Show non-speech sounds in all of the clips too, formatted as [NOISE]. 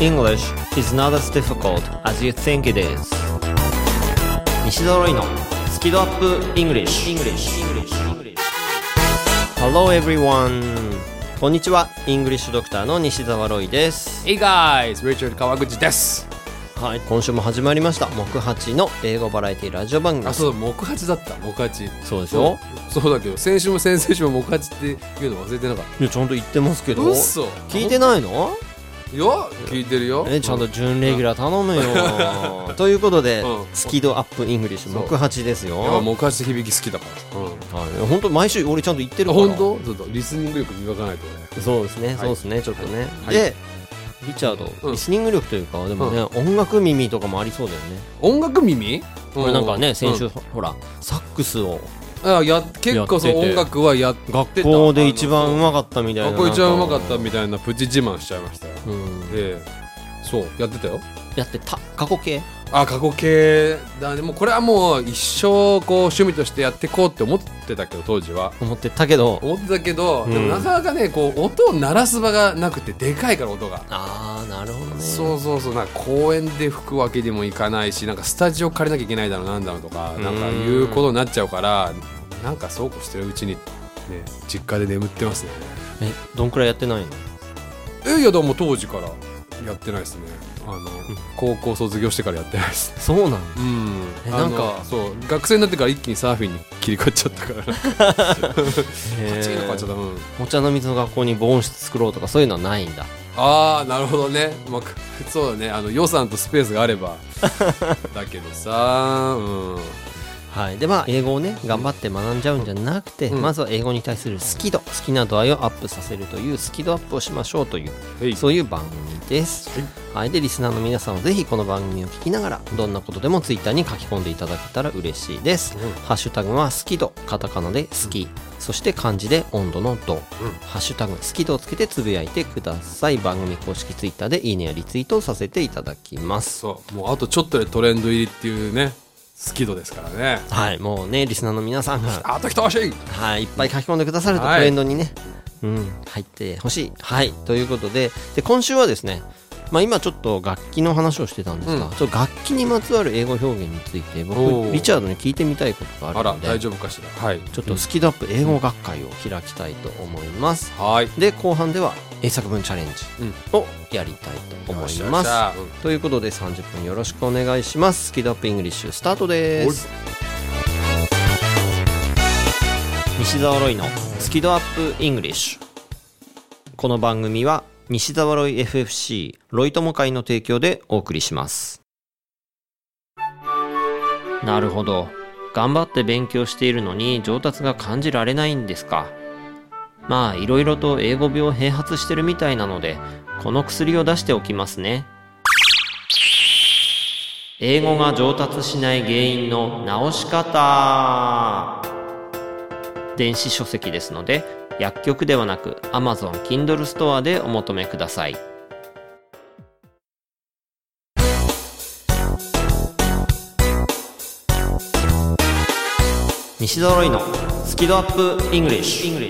English is not as difficult as you think it is. 西澤ロイのスキドアップ English, English. Hello everyone. こんにちは。English ドクターの西澤ロイです。Hey guys! Richard 川口です。はい。今週も始まりました。木八の英語バラエティラジオ番組です。あそう木八だった。木八。そうでしょ？そうそうだけど先週も先々週も木八っていうの忘れてなかっいやちゃんと言ってますけど。嘘。聞いてないの？たいや聞いてるよ。えちゃんと準レギュラー頼むよ。[LAUGHS] ということで、うん。スキドアップイングリッシュ。木八ですよ。木八響き好きだから。うん。はい、本当毎週俺ちゃんと言ってるから。あ本当？ちょっとリスニング力磨かないとね。そうですね、そうですね。ちょっとね、はい。でリチャード、うん。リスニング力というかでもね、音楽耳とかもありそうだよね、音楽耳？これなんかね先週、うんほらサックスをあや結構そうやってて音楽はやってた学校で一番うまかったみたいな。学校一番うまかったみたいなプチ自慢しちゃいましたよ。うん、でそうやってたよ。やってた。過去形？あ過去形だね。もうこれはもう一生こう趣味としてやっていこうって思ってたけど当時は。思ってたけど。思ってたけど、うん。でもなかなかねこう音を鳴らす場がなくてでかいから音が、ああなるほどね。そうそうそう。なんか公園で吹くわけにもいかないしなんかスタジオ借りなきゃいけないだろうなんだろうとかうん。なんかいうことになっちゃうからなんかそうこうしてるうちにね実家で眠ってますね。えどんくらいやってないの？えいやでも当時からやってないですねあの、高校卒業してからやってないです。そうなんだ。うん。なんかそう学生になってから一気にサーフィンに切り替わっちゃったから。なんかへパチンと変わっちゃった、うん。お茶の水の学校に防音室作ろうとかそういうのはないんだ。ああなるほどね、まあ、くそうだね。あの予算とスペースがあれば。[LAUGHS] だけどさうんはい、でまあ英語をね頑張って学んじゃうんじゃなくて、うん。まずは英語に対する好き度好きな度合いをアップさせるというスキドアップをしましょうというそういう番組です、はい、でリスナーの皆さんはぜひこの番組を聞きながらどんなことでもツイッターに書き込んでいただけたら嬉しいです、ハッシュタグは好き度カタカナで好き、そして漢字で温度の度、ハッシュタグ好き度をつけてつぶやいてください。番組公式ツイッターでいいねやリツイートをさせていただきます。そう。もうあとちょっとでトレンド入りっていうね好き度ですからね。はいもうねリスナーの皆さんが。あと一押し。はい、いっぱい書き込んでくださるとはい。トレンドにね、うん、入ってほしい。はい、ということで、で今週はですね、まあ、今ちょっと楽器の話をしてたんですが、うん。ちょっと楽器にまつわる英語表現についてお僕ー。リチャードに聞いてみたいことがあるので大丈夫かしら？はい。ちょっとスキドアップ英語学会を開きたいと思います。はい。で後半では英作文チャレンジうん。をやりたいと思います。うん。ということで30分よろしくお願いします。スキドアップイングリッシュスタートです。西澤ロイのスキドアップイングリッシュ。この番組は西澤ロイ FFC ロイ友会の提供でお送りします。なるほど。頑張って勉強しているのに上達が感じられないんですか。まあいろいろと英語病併発してるみたいなのでこの薬を出しておきますね。英語が上達しない原因の直し方。電子書籍ですので薬局ではなく Amazon Kindle ストアでお求めください。西澤ロイのスキドアップイングリッシュ。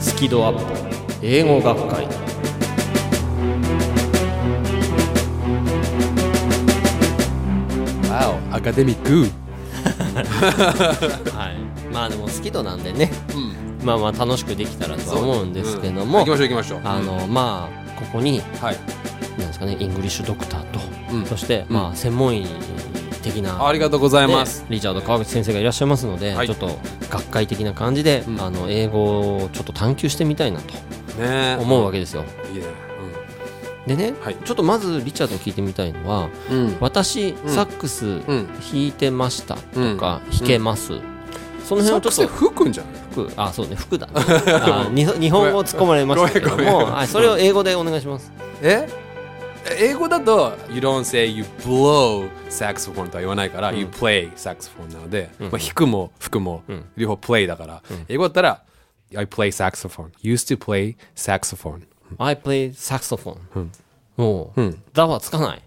スキドアップ英語学会。わおアカデミックはい。まあでもスキドなんでね。うん。まあまあ楽しくできたらとは思うんですけどうん。も、行きましょう行きましょう。あのまあここにはい。なんですかねイングリッシュドクターと、うん。そして、うん。まあ専門医的な。ありがとうございねます。リチャード川口先生がいらっしゃいますので、はい。ちょっと学会的な感じで、うん。あの英語をちょっと探求してみたいなとね。思うわけですよ。いいねでね、はい。ちょっとまずリチャードに聞いてみたいのはうん。うん。私、サックスうん。弾いてましたとか、うん。弾けます、その辺をちょっとサックス吹くんじゃない？服あそうね服だ。ね [LAUGHS] あに日本語を突っ込まれましたけどもはい、それを英語でお願いします。え？英語だと You don't say you blow saxophone とは言わないから、You play saxophone なので、まあ、弾くも吹くも、ん。両方 play だから、英語だったら I play saxophone. Used to play saxophone I play saxophone、うん。もう、うん。だはつかない。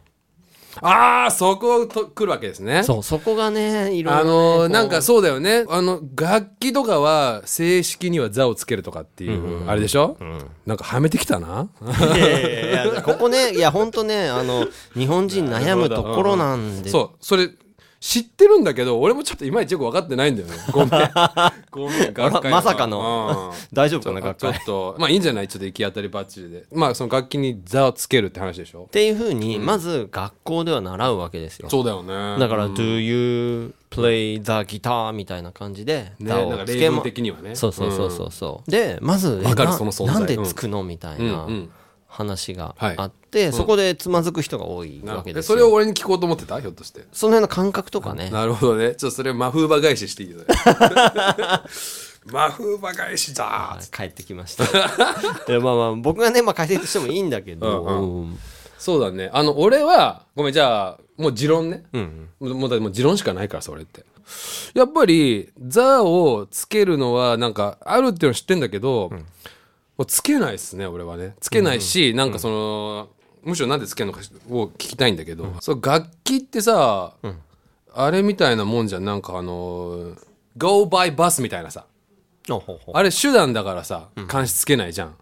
ああそこと来るわけですね。そうそこがねいろいろ、ね、あのこう。なんかそうだよね。あの楽器とかは正式には座をつけるとかっていう、あれでしょ、なんかはめてきたな。いやいやここねいや本当ねあの日本人悩むところなんで。そうそれ知ってるんだけど俺もちょっといまいちよく分かってないんだよね。[LAUGHS] ごめん。ごめん学会まさかの。うん。大丈夫かな学ちょ会。っとまあいいんじゃない？ちょっと行き当たりばっちりで。まあその楽器に座をつけるって話でしょ。っていうふうにまず学校では習うわけですよ。そうだよね。だから、Do you play the guitar? みたいな感じで、ね座をつけま、的にはね。そうそうそうそうそう。で、まず、かるなその存在。なんでつくの？みたいな話がはい。あって、そこでつまずく人が多いなわけですそれをよ。俺に聞こうと思ってた？ひょっとして。その辺の感覚とかね。なるほどね。ちょっとそれマフーバ返ししていいよね。[LAUGHS] マフーバ返しだ帰ってきました。[LAUGHS] でまあまあ、僕がね、まあ解説してもいいんだけど、うんそうだね。あの俺はごめんじゃあもう持論ね、うんもうもうだってもう持論しかないからさ俺って。やっぱり「ザ」をつけるのはなんかあるっていうの知ってんだけど、もうつけないっすね俺はね。つけないし、なんかその、むしろなんでつけるのかを聞きたいんだけど、そう楽器ってさ、あれみたいなもんじゃん。なんかあの Go by bus みたいなさ。あれ手段だからさ監視つけないじゃん,、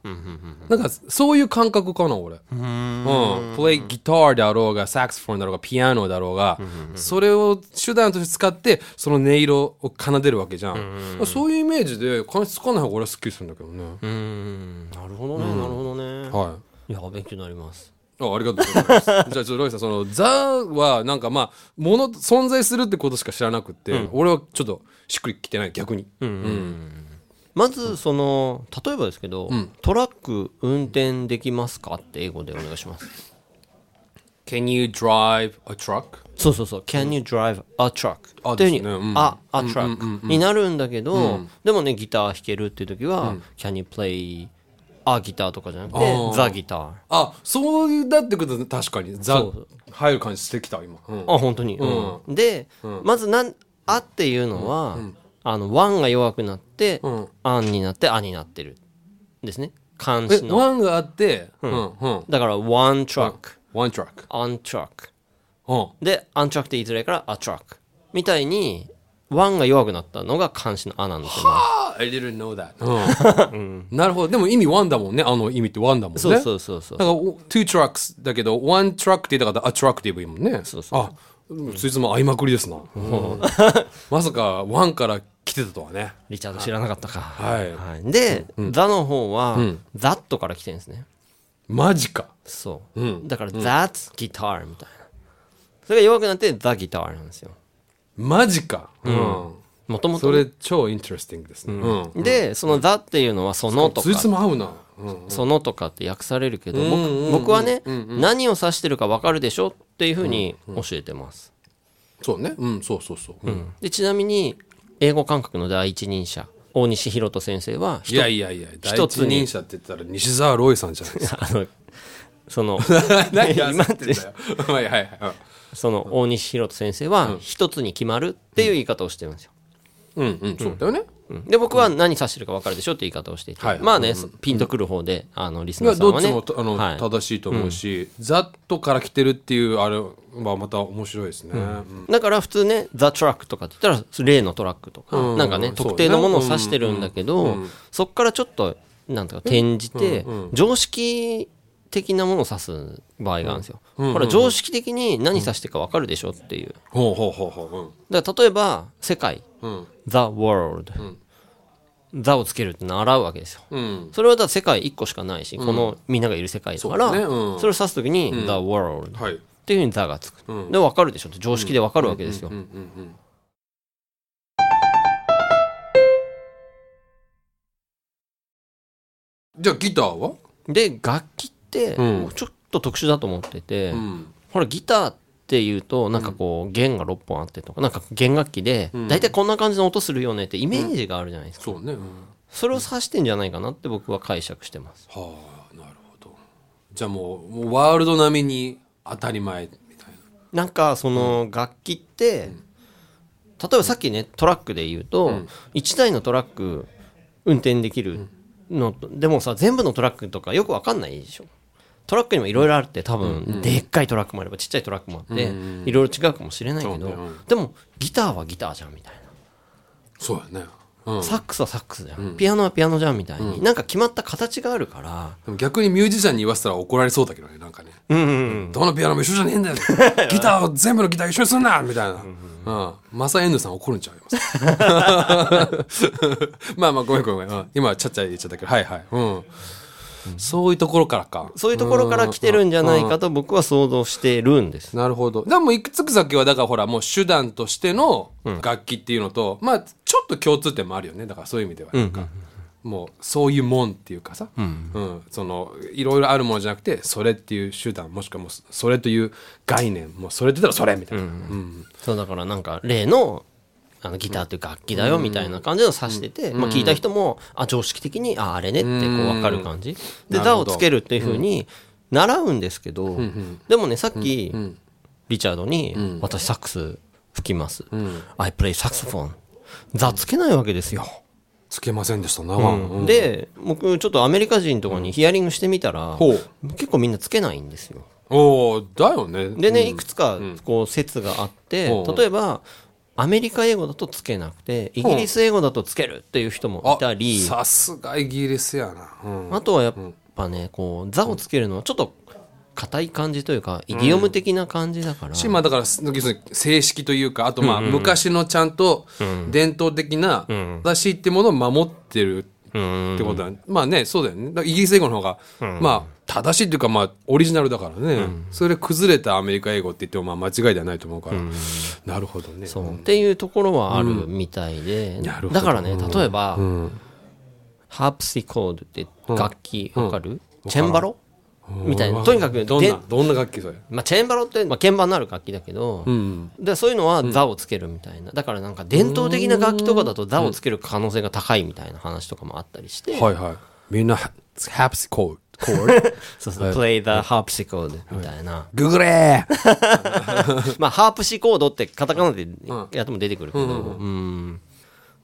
なんかそういう感覚かな俺。うん、プレイギターであろうがサックスフォンだろうがピアノだろうが、それを手段として使ってその音色を奏でるわけじゃん、そういうイメージで監視つかない方が俺はすっきりするんだけどね、うーん、なるほどね、なるほどね。はいいや、勉強になります。あありがとうございます。じゃあちょっとロイさんその「ザ」はなんかまあもの存在するってことしか知らなくって、俺はちょっとしっくりきてない逆に、まず、その、例えばですけど、トラック運転できますかって英語でお願いします。Can you drive a truck? そうそうそう。Can you drive a truck? あっていうふうに、ですね。うん。あ、a truck になるんだけど、でもね、ギター弾けるっていう時は、Can you play a guitar とかじゃなくて、the guitar。あそうだってこと確かに。ザそう入る感じしてきた今、うん。あ、本当に？うん。で、まずなん、あっていうのは、あの、 one が弱くなって、ん。 an になって、 a になってる。ですね。冠詞の。 one があってうん。うんだから、one truck、 one truck。one truck。うん。で、 an truck って言いづらいから、a truck。みたいに、 one が弱くなったのが冠詞の a なんですよ、ね。あ I didn't know that、[LAUGHS] うん。なるほど。でも意味ワンだもんねあの意味ってワンだもんね。そうそうそうそう。だ。からお two trucks だけど one truck って言ったから a truck って言えばいいもんね。そうそうあそいつも合いまくりですな、まさかワンから来てたとはね。リチャード知らなかったか。はい。で、ザの方は、ザットから来てるんですね。マジか。そう。だから、that's guitar みたいな。それが弱くなって、the guitar なんですよ。マジか。うん、もともとそ。れ超インテレスティングですね、うん。で、その the っていうのはそのとそいつか、も合うな、うん、そのとかって訳されるけど、僕僕はね、何を指してるか分かるでしょっていうふうに教えてます。そうね。うん。そうそうそう、うん。で、ちなみに、英語感覚の第一人者、大西博人先生は、いやいやいや第一一つに人者って言ったら西澤ロイさんじゃないですか。[LAUGHS] あの、その、[LAUGHS] 何 [LAUGHS] 今焦ってはいはいはいその大西博人先生は一つに決まるっていう言い方をしてるんですよ。うんうんそうだよね、うん。で僕は何指してるか分かるでしょって言い方をしていて、はいまあね、ピンとくる方であのリスナーさんはね。どっちもあの、はい。正しいと思うし、ザットから来てるっていうあれはまた面白いですね、うん。だから普通ね「ザ・トラック」とかって言ったら例のトラックとか、うん。なんかね特定のものを指してるんだけど、うんうんそっからちょっとなんとか転じて、常識的なものを指す場合があるんですよ。ほら常識的に何指してるか分かるでしょっていう。ほうほうほうほう。うん。だから例えば世界。うん「The World」ザをつけるって習うわけですよ。うん。それはだ世界1個しかないし、このみんながいる世界だからそ,、ね。うん。れを指すときに「The World」はい。っていうふうに「ザ」がつく、で分かるでしょ。って常識で分かるわけですよ、うん。うん。うん。じゃあギターは？で楽器ってうん。ちょっと特殊だと思ってて、ん。ほらギターっていうとなんかこう弦が6本あってとかなんか弦楽器で大体こんな感じの音するよねってイメージがあるじゃないですか、そうね、うん。それを指してんじゃないかなって僕は解釈してます。はあなるほど。じゃあもうもうワールド並みに当たり前みたいな。なんかその楽器って、例えばさっきねトラックで言うと、1台のトラック運転できるのとでもさ全部のトラックとかよく分かんないでしょトラックにもいろいろあって多分でっかいトラックもあればちっちゃいトラックもあっていろいろ違うかもしれないけどでもギターはギターじゃんみたいそうやね。うん。なサックスはサックスじゃん。ピアノはピアノじゃんみたいに。なんか決まった形があるから。でも逆にミュージシャンに言わせたら怒られそうだけどねなんかね。うんうんうん。どのピアノも一緒じゃねえんだよ。[LAUGHS] ギターを全部のギター一緒にすんな！みたいな。うん。マサエンヌさん怒るんちゃいます？[LAUGHS] [LAUGHS] まあまあごめんごめんごめん。うん。今ちゃっちゃい言っちゃったけど。はいはい。うんそういうところからか。そういうところから来てるんじゃないかと僕は想像してるんです。なるほど。でも、いくつく先は、だからほら、もう手段としての楽器っていうのと、まあ、ちょっと共通点もあるよね。だからそういう意味では。なんか、もう、そういうもんっていうかさ、うん、その、いろいろあるものじゃなくて、それっていう手段、もしくはもう、それという概念、もう、それって言ったらそれみたいな。うん。そうだからなんか例のあのギターという楽器だよみたいな感じのを指してて、まあ、聞いた人もあ常識的にああれねってこう分かる感じ。で「座」なるほどをつけるっていうふうに習うんですけど、でもねさっき、リチャードに「私サックス吹きます」I play saxophone」座つけないわけですよ。つけませんでしたな。うん。で僕ちょっとアメリカ人とかにヒアリングしてみたら、ほう。結構みんなつけないんですよ。おーだよね。でね、いくつかこう説があって、例えばアメリカ英語だとつけなくてイギリス英語だとつけるっていう人もいたりさすがイギリスやな。うん。あとはやっぱねこう「座」をつけるのはちょっと硬い感じというかイディオム的な感じだから、しまあだから正式というかあとまあ昔のちゃんと伝統的な正しいってものを守ってるってことだ、まあねそうだよね。イギリス英語の方が、まあ正しいっていうかまあオリジナルだからね、それで崩れたアメリカ英語って言ってもまあ間違いではないと思うから、なるほどね。そう。っていうところはあるみたいで、だからね例えば、ハープシコードって楽器わかる、チェンバロ？みたいな。とにかくでどんなどんな楽器それ？まあ、チェーンバロって、まあ、鍵盤のある楽器だけど、うん。でそういうのは座をつけるみたいな。だからなんか伝統的な楽器とかだと座をつける可能性が高いみたいな話とかもあったりして、はいはい。みんなハハプスコードコードそうそう、play the harpsichord みたいな、ググレー！[LAUGHS] まあハープシコードってカタカナでやっても出てくるけど、うん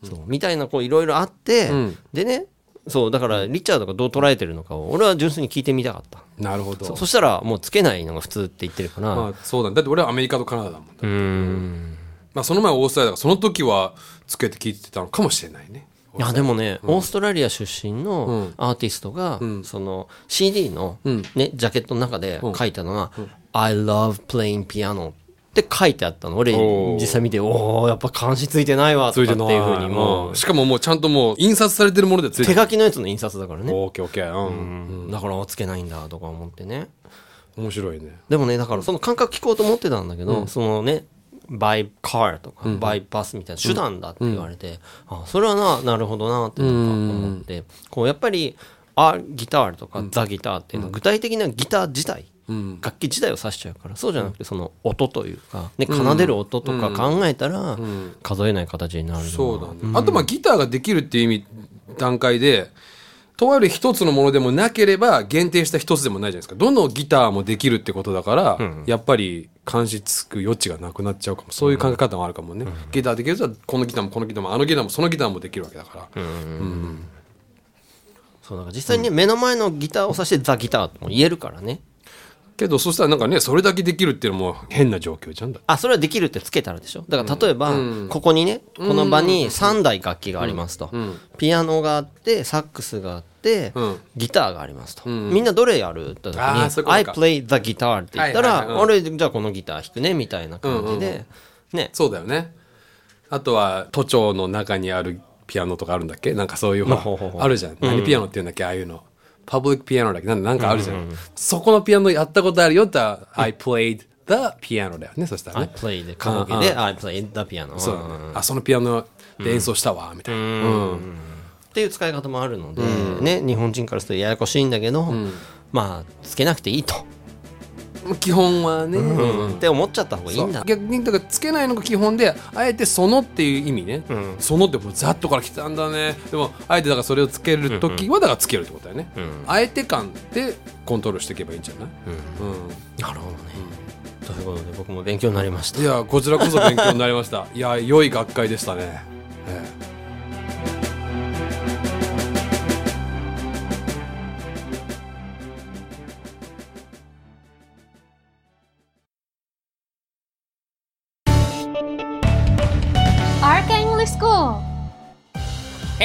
そう。みたいなこういろいろあって、でねそうだからリチャードがどう捉えてるのかを俺は純粋に聞いてみたかった。なるほど。そしたらもうつけないのが普通って言ってるから、まあそうだ。ねだって俺はアメリカとカナダだもんうん。まあその前はオーストラリアだからその時はつけて聞いてたのかもしれないね。いやでもね、オーストラリア出身のアーティストが、その CD の、ね、ジャケットの中で書いたのが「I love playing piano」って書いてあったの。俺実際見ておおやっぱ漢字ついてないわとかっていうふうにもう。んしかももうちゃんともう印刷されてるものでついて手る書きのやつの印刷だからね、オーケーオーケー。うん。だからつけないんだとか思ってね。面白いね。でもねだからその感覚聞こうと思ってたんだけど、そのねバイカーとか、バイパスみたいな手段だって言われて、あそれはななるほどなってなんか思って、こうやっぱりあギターとかザギターっていうのは具体的なギター自体、楽器自体を指しちゃうからそうじゃなくてその音というか、ね、奏でる音とか考えたら数えない形になるそうだね、あとまあギターができるっていう意味段階でとある一つのものでもなければ限定した一つでもないじゃないですか。どのギターもできるってことだから、やっぱり監視つく余地がなくなっちゃうかも。そういう考え方もあるかもね、ギターできるとこのギターもこのギターもあのギターもそのギターもできるわけだから、そうだから実際にね、目の前のギターを指してザギターとも言えるからねけどそしたらなんかねそれだけできるっていうのも変な状況じゃんだあそれはできるってつけたらでしょ？だから例えば、ここにねこの場に3台楽器がありますと、ピアノがあってサックスがあって、うん。ギターがありますと、みんなどれやるって時にあーそういうこと「I か play the guitar」って言ったら、はいはいはい。じゃあこのギター弾くねみたいな感じで、ね。そうだよね。あとは都庁の中にあるピアノとかあるんだっけ？なんかそういうあるじゃん、何ピアノって言うんだっけ？ああいうのパブリックピアノだっけ？なんなんかあるじゃん、そこのピアノやったことあるよって I played the piano だよねそした「ら I ね play」で過去形で「I play the piano」そう。だねあそのピアノで演奏したわみたいな、うん。っていう使い方もあるので、ね、日本人からするとややこしいんだけど、まあつけなくていいと、基本はね、って思っちゃった方がいいんだ。逆にだからつけないのが基本であえてそのっていう意味ね、そのってもうざっとから来たんだね。でもあえてだからそれをつける時はだからつけるってことだよね、あえて感でコントロールしていけばいいんじゃない、うん。なるほどね、ということで僕も勉強になりました。いやこちらこそ勉強になりました。いや良い学会でしたね、ええ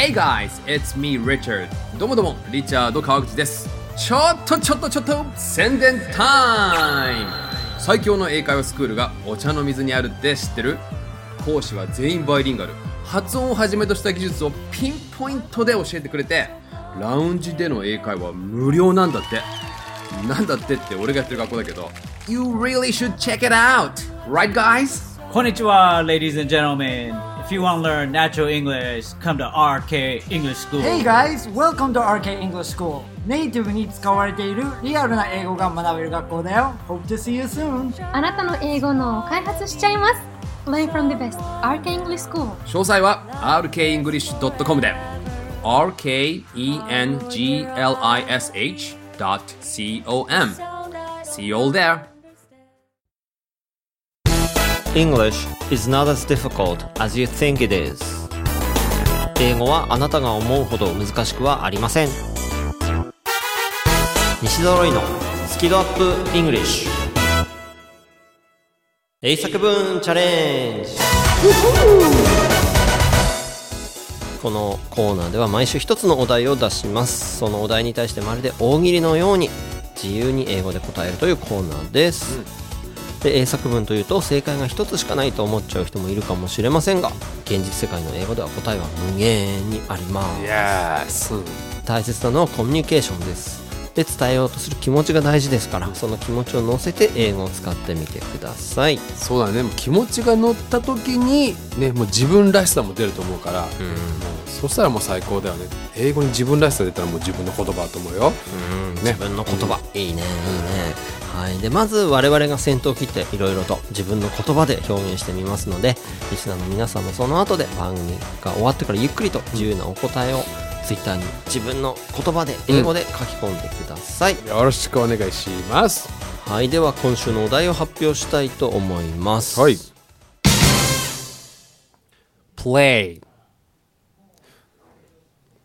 Hey guys, it's me Richard どうもどうも、リチャード川口ですちょっとちょっとちょっと宣伝タイム最強の英会話スクールがお茶の水にあるって知ってる？講師は全員バイリンガル発音をはじめとした技術をピンポイントで教えてくれてラウンジでの英会話無料なんだってなんだってって俺がやってる学校だけど You really should check it out! Right guys? Konnichiwa, ladies and gentlemen. If you want to learn natural English, come to RK English School. Hey guys, welcome to RK English School. ネイティブに使われているリアルな英語が学べる学校だよ。Hope to see you soon. あなたの英語のを開発しちゃいます Learn from the best RK English School 詳細は rkenglish.com で rkenglish.com See you all there English is not as difficult as you think it is. 英語はあなたが思うほど難しくはありません。西揃いのスキドアップ English 英作文チャレンジ。このコーナーでは毎週一つのお題を出します。そのお題に対してまるで大喜利のように自由に英語で答えるというコーナーです、で英作文というと正解が一つしかないと思っちゃう人もいるかもしれませんが現実世界の英語では答えは無限にあります。Yes 大切なのはコミュニケーションです。で伝えようとする気持ちが大事ですからその気持ちを乗せて英語を使ってみてください。そうだね。もう気持ちが乗った時にねもう自分らしさも出ると思うから、もうそしたらもう最高だよね。英語に自分らしさ出たらもう自分の言葉だと思うよ、自分の言葉、いいね。いいねはい。でまず我々が先頭を切っていろいろと自分の言葉で表現してみますのでリスナーの皆さんもその後で番組が終わってからゆっくりと自由なお答えをツイッターに自分の言葉で英語で書き込んでください、よろしくお願いします。はい。では今週のお題を発表したいと思います。はい。Play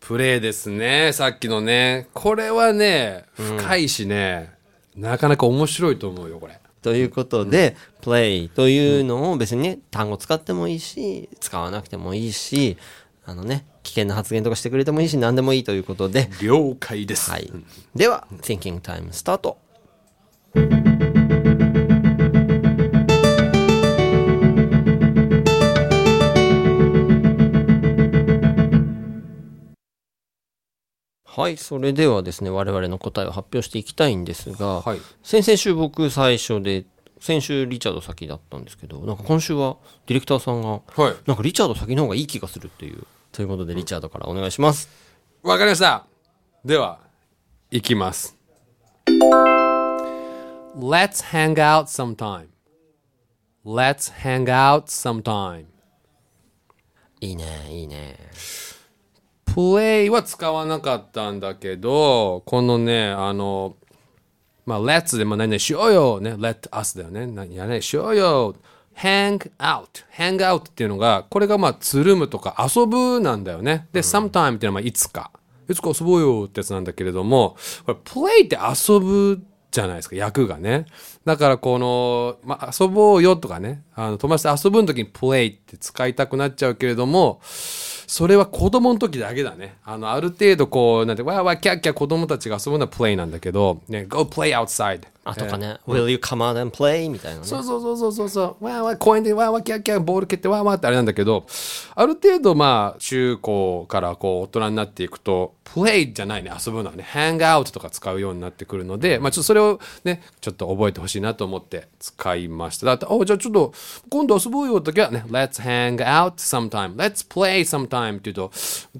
プレイですね。さっきのね。これはね深いしね、なかなか面白いと思うよこれということで、play というのを別にね、単語使ってもいいし、使わなくてもいいし、あのね、危険な発言とかしてくれてもいいし、何でもいいということで、了解ですはい。では、Thinking Time スタート。はい、それではですね、我々の答えを発表していきたいんですが、はい先々週僕最初で、先週リチャード先だったんですけど、なんか今週はディレクターさんが、はいなんかリチャード先の方がいい気がするっていう。ということで、リチャードからお願いします。わかりましたでは、いきます。Let's hang out sometime. Let's hang out sometime. いいね、いいね。Play は使わなかったんだけど、このね、あの、まあ、let's で、まあ、何々しようよ。ね、let us だよね。何やね、しようよ。hang out。hang out っていうのが、これがまあ、つるむとか遊ぶなんだよね。で、sometime っていうのはまあいつか。いつか遊ぼうよってやつなんだけれども、これ play って遊ぶじゃないですか、役がね。だからこの、まあ、遊ぼうよとかね、あの友達と遊ぶの時に play って使いたくなっちゃうけれども、それは子供の時だけだね。あの、ある程度こう、なんて、わーわーキャッキャ子供たちが遊ぶのは play なんだけど、ね、go play outside。あとかね、Will you come out and play? みたいなね。そうそうそうそうそうそう。わーわー公園でわーわーキャッキャボール蹴ってわーわーってあれなんだけど、ある程度まあ中高からこう大人になっていくと、プレイじゃないね、遊ぶのはね、ハングアウトとか使うようになってくるので、まあちょっとそれをね、ちょっと覚えてほしいなと思って使いました。だって、おじゃあちょっと今度遊ぼうよって時はね、let's hang out sometime, let's play sometime っていうと、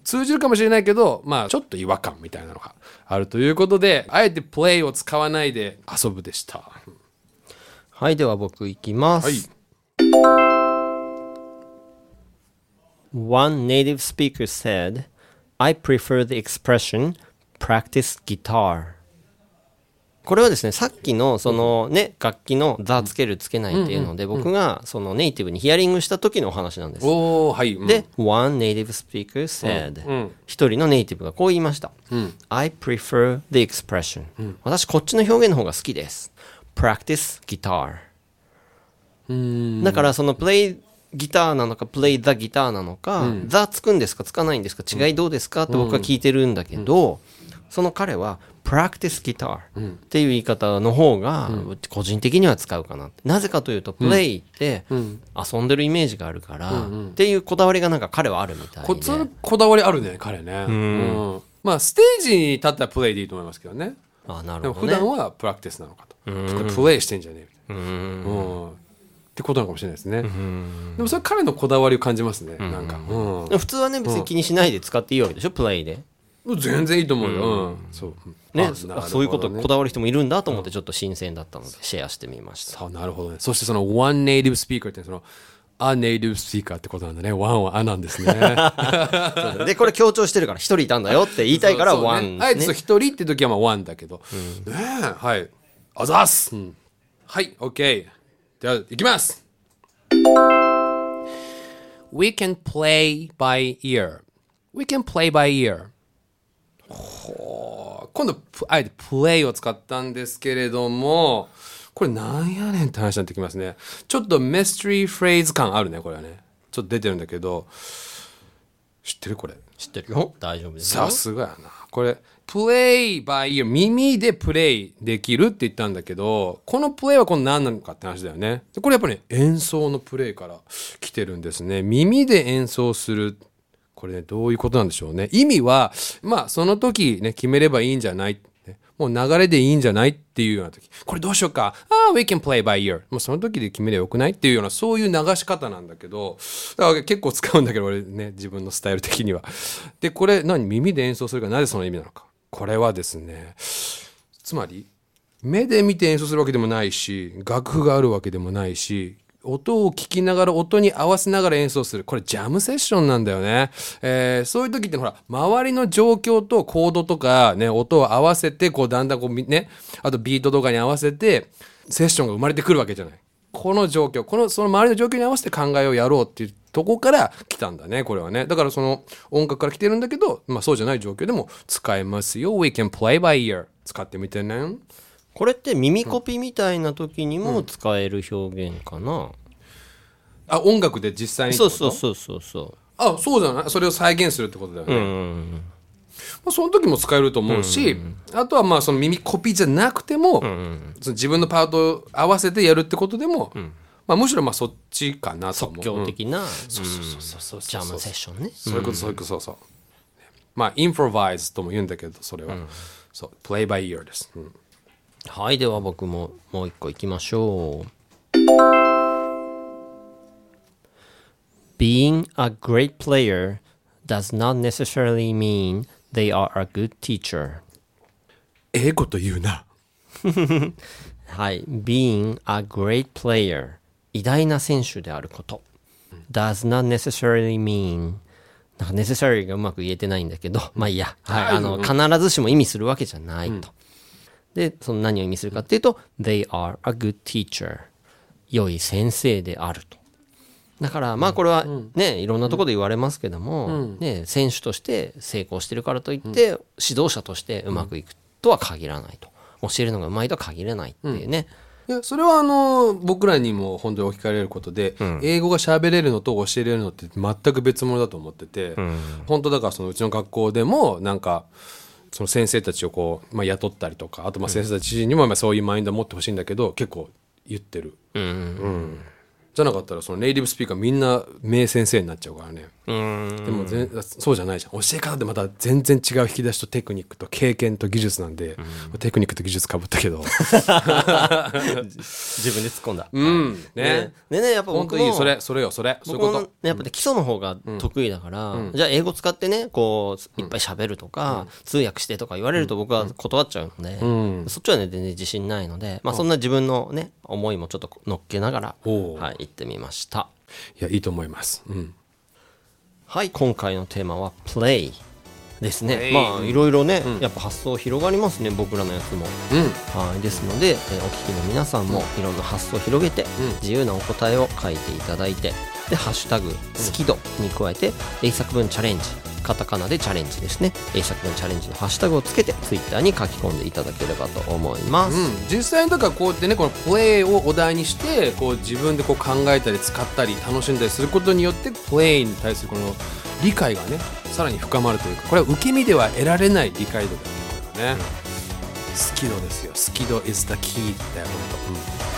通じるかもしれないけど、まあちょっと違和感みたいなのがあるということで、あえて play を使わないで遊ぶでした。はい、では僕いきます。はい。One native speaker said, I prefer the expression practice guitar. これはですね、さっきのそのね、楽器のザつけるつけないっていうので、僕がそのネイティブにヒアリングした時のお話なんです。はい。うん。で、one native speaker said、一人のネイティブがこう言いました。I prefer the expression、私こっちの表現の方が好きです。practice guitar。だからその play ギターなのか、プレイザギターなのか、ザつくんですか、つかないんですか、違いどうですかって僕は聞いてるんだけど、その彼は、プラクティスギターっていう言い方の方が、個人的には使うかな。って。なぜかというと、プレイって遊んでるイメージがあるから、っていうこだわりがなんか彼はあるみたいで。こそれこだわりあるね彼ね。うん。まあステージに立ったらプレイでいいと思いますけどね。あなるほどね。普段はプラクティスなのかと。プレイしてんじゃねえみたいな。うん。ってことなのかもしれないですね。でもそれ彼のこだわりを感じますねなんか。うん。普通はね、別に気にしないで使っていいわけでしょ、プレイで。全然いいと思うよ。うん。そう。ね、あそういうことこだわる人もいるんだと思ってちょっと新鮮だったのでシェアしてみました。なるほどね。そしてその one native speaker ってその a native speaker ってことなんだね。one は a なんです [LAUGHS] ね。で、これ強調してるから、一人いたんだよって言いたいから、ワンあえて一人って時はまあワンだけど、ねえはい。あざっす、うん。はい OK では行きます。We can play by ear. We can play by ear ほう今度プあえて play を使ったんですけれどもこれなんやねんって話になってきますねちょっとミステリーフレーズ感あるねこれはねちょっと出てるんだけど知ってるこれ？知ってるよ。大丈夫ですよさ。すがやな。これ、プレイ by ear、耳でプレイできるって言ったんだけど、このプレイはこの何なのかって話だよね。でこれやっぱり、ね、演奏のプレイから来てるんですね。耳で演奏する。これね、どういうことなんでしょうね。意味は、まあ、その時ね、決めればいいんじゃない。もう流れでいいんじゃないっていうような時。これどうしようか。ああ、we can play by ear. もうその時で決めればよくない？っていうような、そういう流し方なんだけど、だから結構使うんだけど、俺ね、自分のスタイル的には。で、これ何？耳で演奏するか？なぜその意味なのか。これはですね、つまり、目で見て演奏するわけでもないし、楽譜があるわけでもないし、音を聞きながら音に合わせながら演奏する。これジャムセッションなんだよね。えーそういう時ってほら、周りの状況とコードとかね、音を合わせて、こうだんだんこうね、あとビートとかに合わせて、セッションが生まれてくるわけじゃない。この状況、この、その周りの状況に合わせて考えをやろうっていうとこから来たんだね、これはね。だからその音楽から来てるんだけど、まあそうじゃない状況でも使えますよ。We can play by ear. 使ってみてね。これって耳コピみたいな時にも使える表現かな。あ、音楽で実際にってそうそうそうそうそう。あ、そうじゃない？それを再現するってことだよね。まあ、その時も使えると思うし、あとはまあその耳コピーじゃなくても、その自分のパートを合わせてやるってことでも、まあ、むしろまあそっちかなと思う。即興的な、そうそうそうそうジャムセッションね。そういうことそういうことそうそう。まあインプロバイズとも言うんだけどそれは、そうプレイバイイヤーです。うんはい、では僕ももう一個いきましょう。Being a great player does not necessarily mean they are a good teacher. ええこと言うな。はい。being a great player 偉大な選手であること。does not necessarily mean なんか necessary がうまく言えてないんだけど、まあいいや。はい。あの、必ずしも意味するわけじゃないと。で、その何を意味するかっていうと、they are a good teacher 良い先生であると。だから、まあこれはね、いろんなところで言われますけども、ね、選手として成功してるからといって、指導者としてうまくいくとは限らないと。教えるのがうまいとは限らないっていうね。いやそれはあの僕らにも本当に置き換えられることで、英語が喋れるのと教えれるのって全く別物だと思ってて、本当だからそのうちの学校でもなんかその先生たちをこう、まあ、雇ったりとかあとまあ先生たちにもまあそういうマインドを持ってほしいんだけど結構言ってる、うん。じゃなかったらそのネイティブスピーカーみんな名先生になっちゃうからねでもぜそうじゃないじゃん。教え方でまた全然違う引き出しとテクニックと経験と技術なんで、テクニックと技術かぶったけど。[LAUGHS] 自分で突っ込んだ。うん。ね。ね。でね、やっぱ本当にそれそれよそれ。そういうこと。やっぱね基礎の方が得意だから、じゃあ英語使ってねこういっぱい喋るとか、通訳してとか言われると僕は断っちゃうので、そっちはね全然自信ないので、まあ、そんな自分のね思いもちょっと乗っけながら、はい、言ってみました。いやいいと思います、うん、はい。今回のテーマは「play」ですね。まあいろいろね、やっぱ発想広がりますね僕らのやつも、はい。ですので、えーお聞きの皆さんもいろんな発想を広げて、自由なお答えを書いていただいてでハッシュタグ好き度に加えて英作文チャレンジカタカナでチャレンジですね。英作文チャレンジのハッシュタグをつけてツイッターに書き込んでいただければと思います、うん、実際にだからこうやってねこのプレイをお題にしてこう自分でこう考えたり使ったり楽しんだりすることによってプレイに対するこの理解がねさらに深まるというかこれは受け身では得られない理解度だと思うよね、好き度ですよ。好き度 is the key だよ本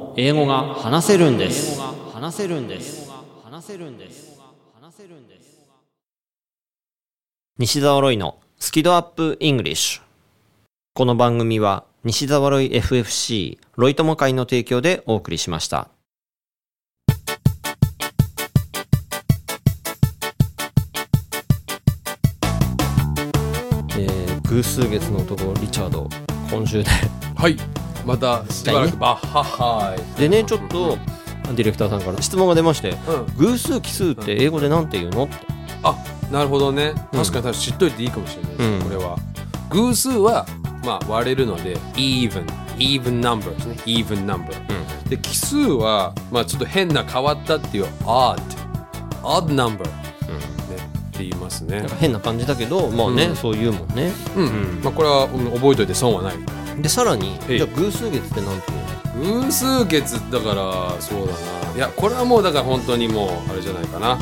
英語が話せるんです。話せるんです。話せるんです。話せるんです。西澤ロイのスキドアップイングリッシュ。この番組は西澤ロイ FFC ロイ友会の提供でお送りしました。えー、偶数月の男リチャード。今週で。当はいまたしばらくバッハハイでねちょっとディレクターさんから質問が出ましてうん。偶数奇数って英語でなんて言うの？ってあなるほどね。うん。確かに確かに知っといていいかもしれないです、うん。これは。偶数はまあ割れるので even even number ですね。even number、で奇数はまあちょっと変な変わったっていう odd odd number、ね、って言いますね。変な感じだけどまあね、うん。そう言うもんね。うん、まあこれはうん覚えといて損はないでさらにじゃあ偶数月ってなんて言うの？偶数月だからそうだな。いやこれはもうだから本当にもうあれじゃないかな。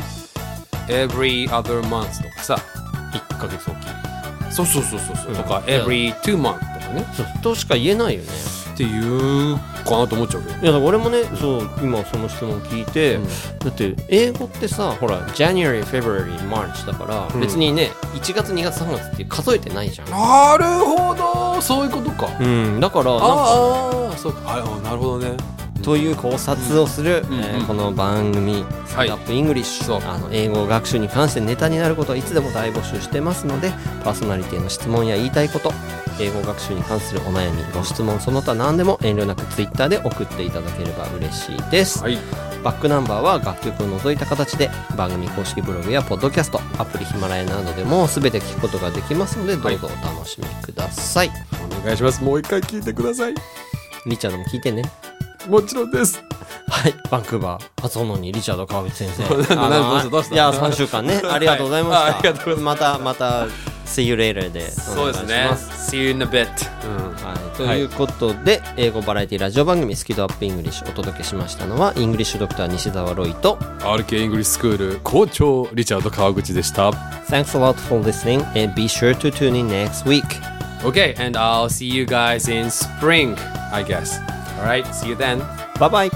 Every other month とかさ1ヶ月おき。そうそうそうそうそう。とかうん every two month とかね。そうとしか言えないよね。っていうかなと思っちゃうけど。いやだから俺もねそう今その質問聞いて、うん。だって英語ってさほら January February March だから、うん。別にね1月2月3月って数えてないじゃん。なるほどそういうことか。うんだからなんかああそうか。ああなるほどね。という考察をする、うんえーうん。この番組「スキルアップイングリッシュ。そう。あの英語学習に関してネタになることはいつでも大募集してますのでパーソナリティの質問や言いたいこと英語学習に関するお悩みご質問その他何でも遠慮なくツイッターで送っていただければ嬉しいです、はいバックナンバーは楽曲を除いた形で番組公式ブログやポッドキャストアプリヒマラヤなどでも全て聞くことができますのでどうぞお楽しみください、お願いします。もう一回聞いてください。リチャードも聞いてね。もちろんです。はい、バンクーバー初訪問にリチャード川口先生。いや3週間ね。ありがとうございました、[LAUGHS] はい。あありがとうございまたまた See you later でお願いしますそうですね See you in a bit はい、ということで、英語バラエティラジオ番組スキ度 Up English お届けしましたのは English Doctor 西澤ロイと RK イングリッシュスクール校長リチャード川口でした Thanks a lot for listening and be sure to tune in next week Okay and I'll see you guys in spring I guess Alright see you then Bye bye